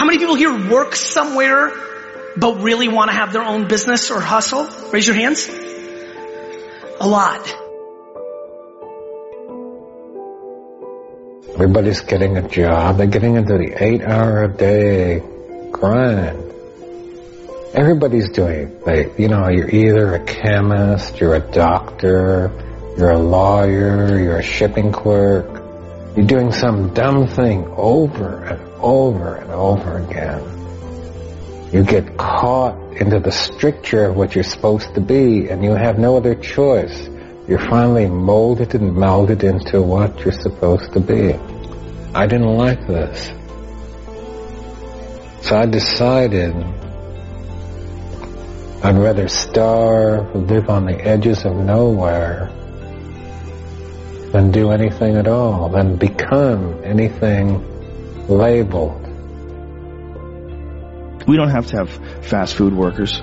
How many people here work somewhere but really want to have their own business or hustle? Raise your hands. A lot. Everybody's getting a job. They're getting into the eight hour a day grind. Everybody's doing. They, you know, you're either a chemist, you're a doctor, you're a lawyer, you're a shipping clerk. You're doing some dumb thing over and over and over again. You get caught into the stricture of what you're supposed to be and you have no other choice. You're finally molded and melded into what you're supposed to be. I didn't like this. So I decided I'd rather starve, live on the edges of nowhere, than do anything at all, than become anything labeled. We don't have to have fast food workers.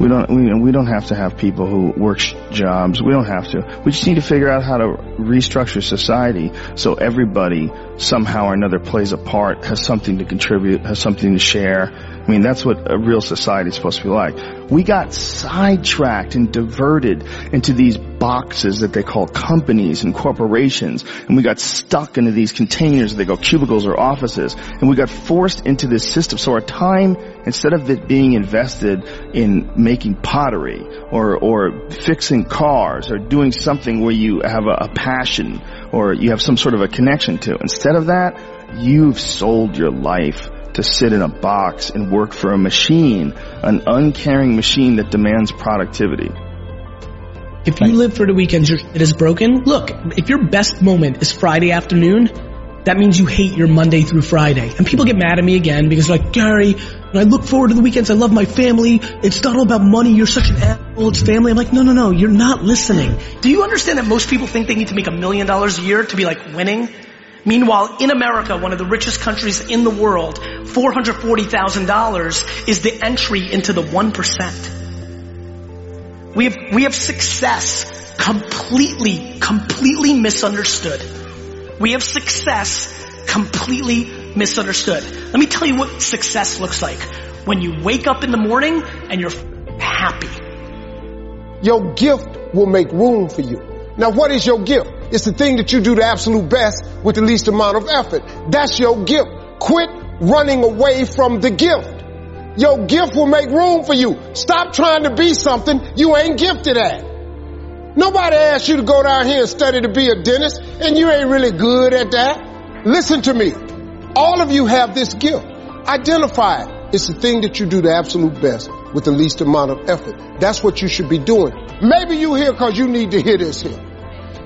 We don't, we, we don't have to have people who work sh- jobs. We don't have to. We just need to figure out how to restructure society so everybody somehow or another plays a part, has something to contribute, has something to share. I mean, that's what a real society is supposed to be like. We got sidetracked and diverted into these boxes that they call companies and corporations, and we got stuck into these containers that they call cubicles or offices, and we got forced into this system. So our time, instead of it being invested in making pottery or, or fixing cars or doing something where you have a, a passion or you have some sort of a connection to, instead of that, you've sold your life to sit in a box and work for a machine, an uncaring machine that demands productivity. If you live for the weekends, it is broken. Look, if your best moment is Friday afternoon, that means you hate your Monday through Friday. And people get mad at me again because like, Gary, when I look forward to the weekends, I love my family. It's not all about money. You're such an asshole. It's family. I'm like, no, no, no. You're not listening. Do you understand that most people think they need to make a million dollars a year to be like winning? Meanwhile, in America, one of the richest countries in the world, $440,000 is the entry into the 1%. We have, we have success completely, completely misunderstood. We have success completely misunderstood. Let me tell you what success looks like. When you wake up in the morning and you're happy. Your gift will make room for you. Now what is your gift? It's the thing that you do the absolute best with the least amount of effort. That's your gift. Quit running away from the gift. Your gift will make room for you. Stop trying to be something you ain't gifted at. Nobody asked you to go down here and study to be a dentist, and you ain't really good at that. Listen to me. All of you have this gift. Identify it. It's the thing that you do the absolute best with the least amount of effort. That's what you should be doing. Maybe you here because you need to hear this here.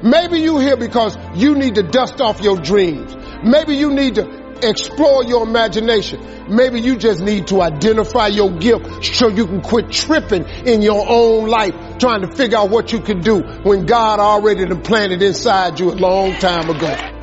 Maybe you here because you need to dust off your dreams. Maybe you need to explore your imagination. Maybe you just need to identify your gift so you can quit tripping in your own life trying to figure out what you can do when God already planted inside you a long time ago.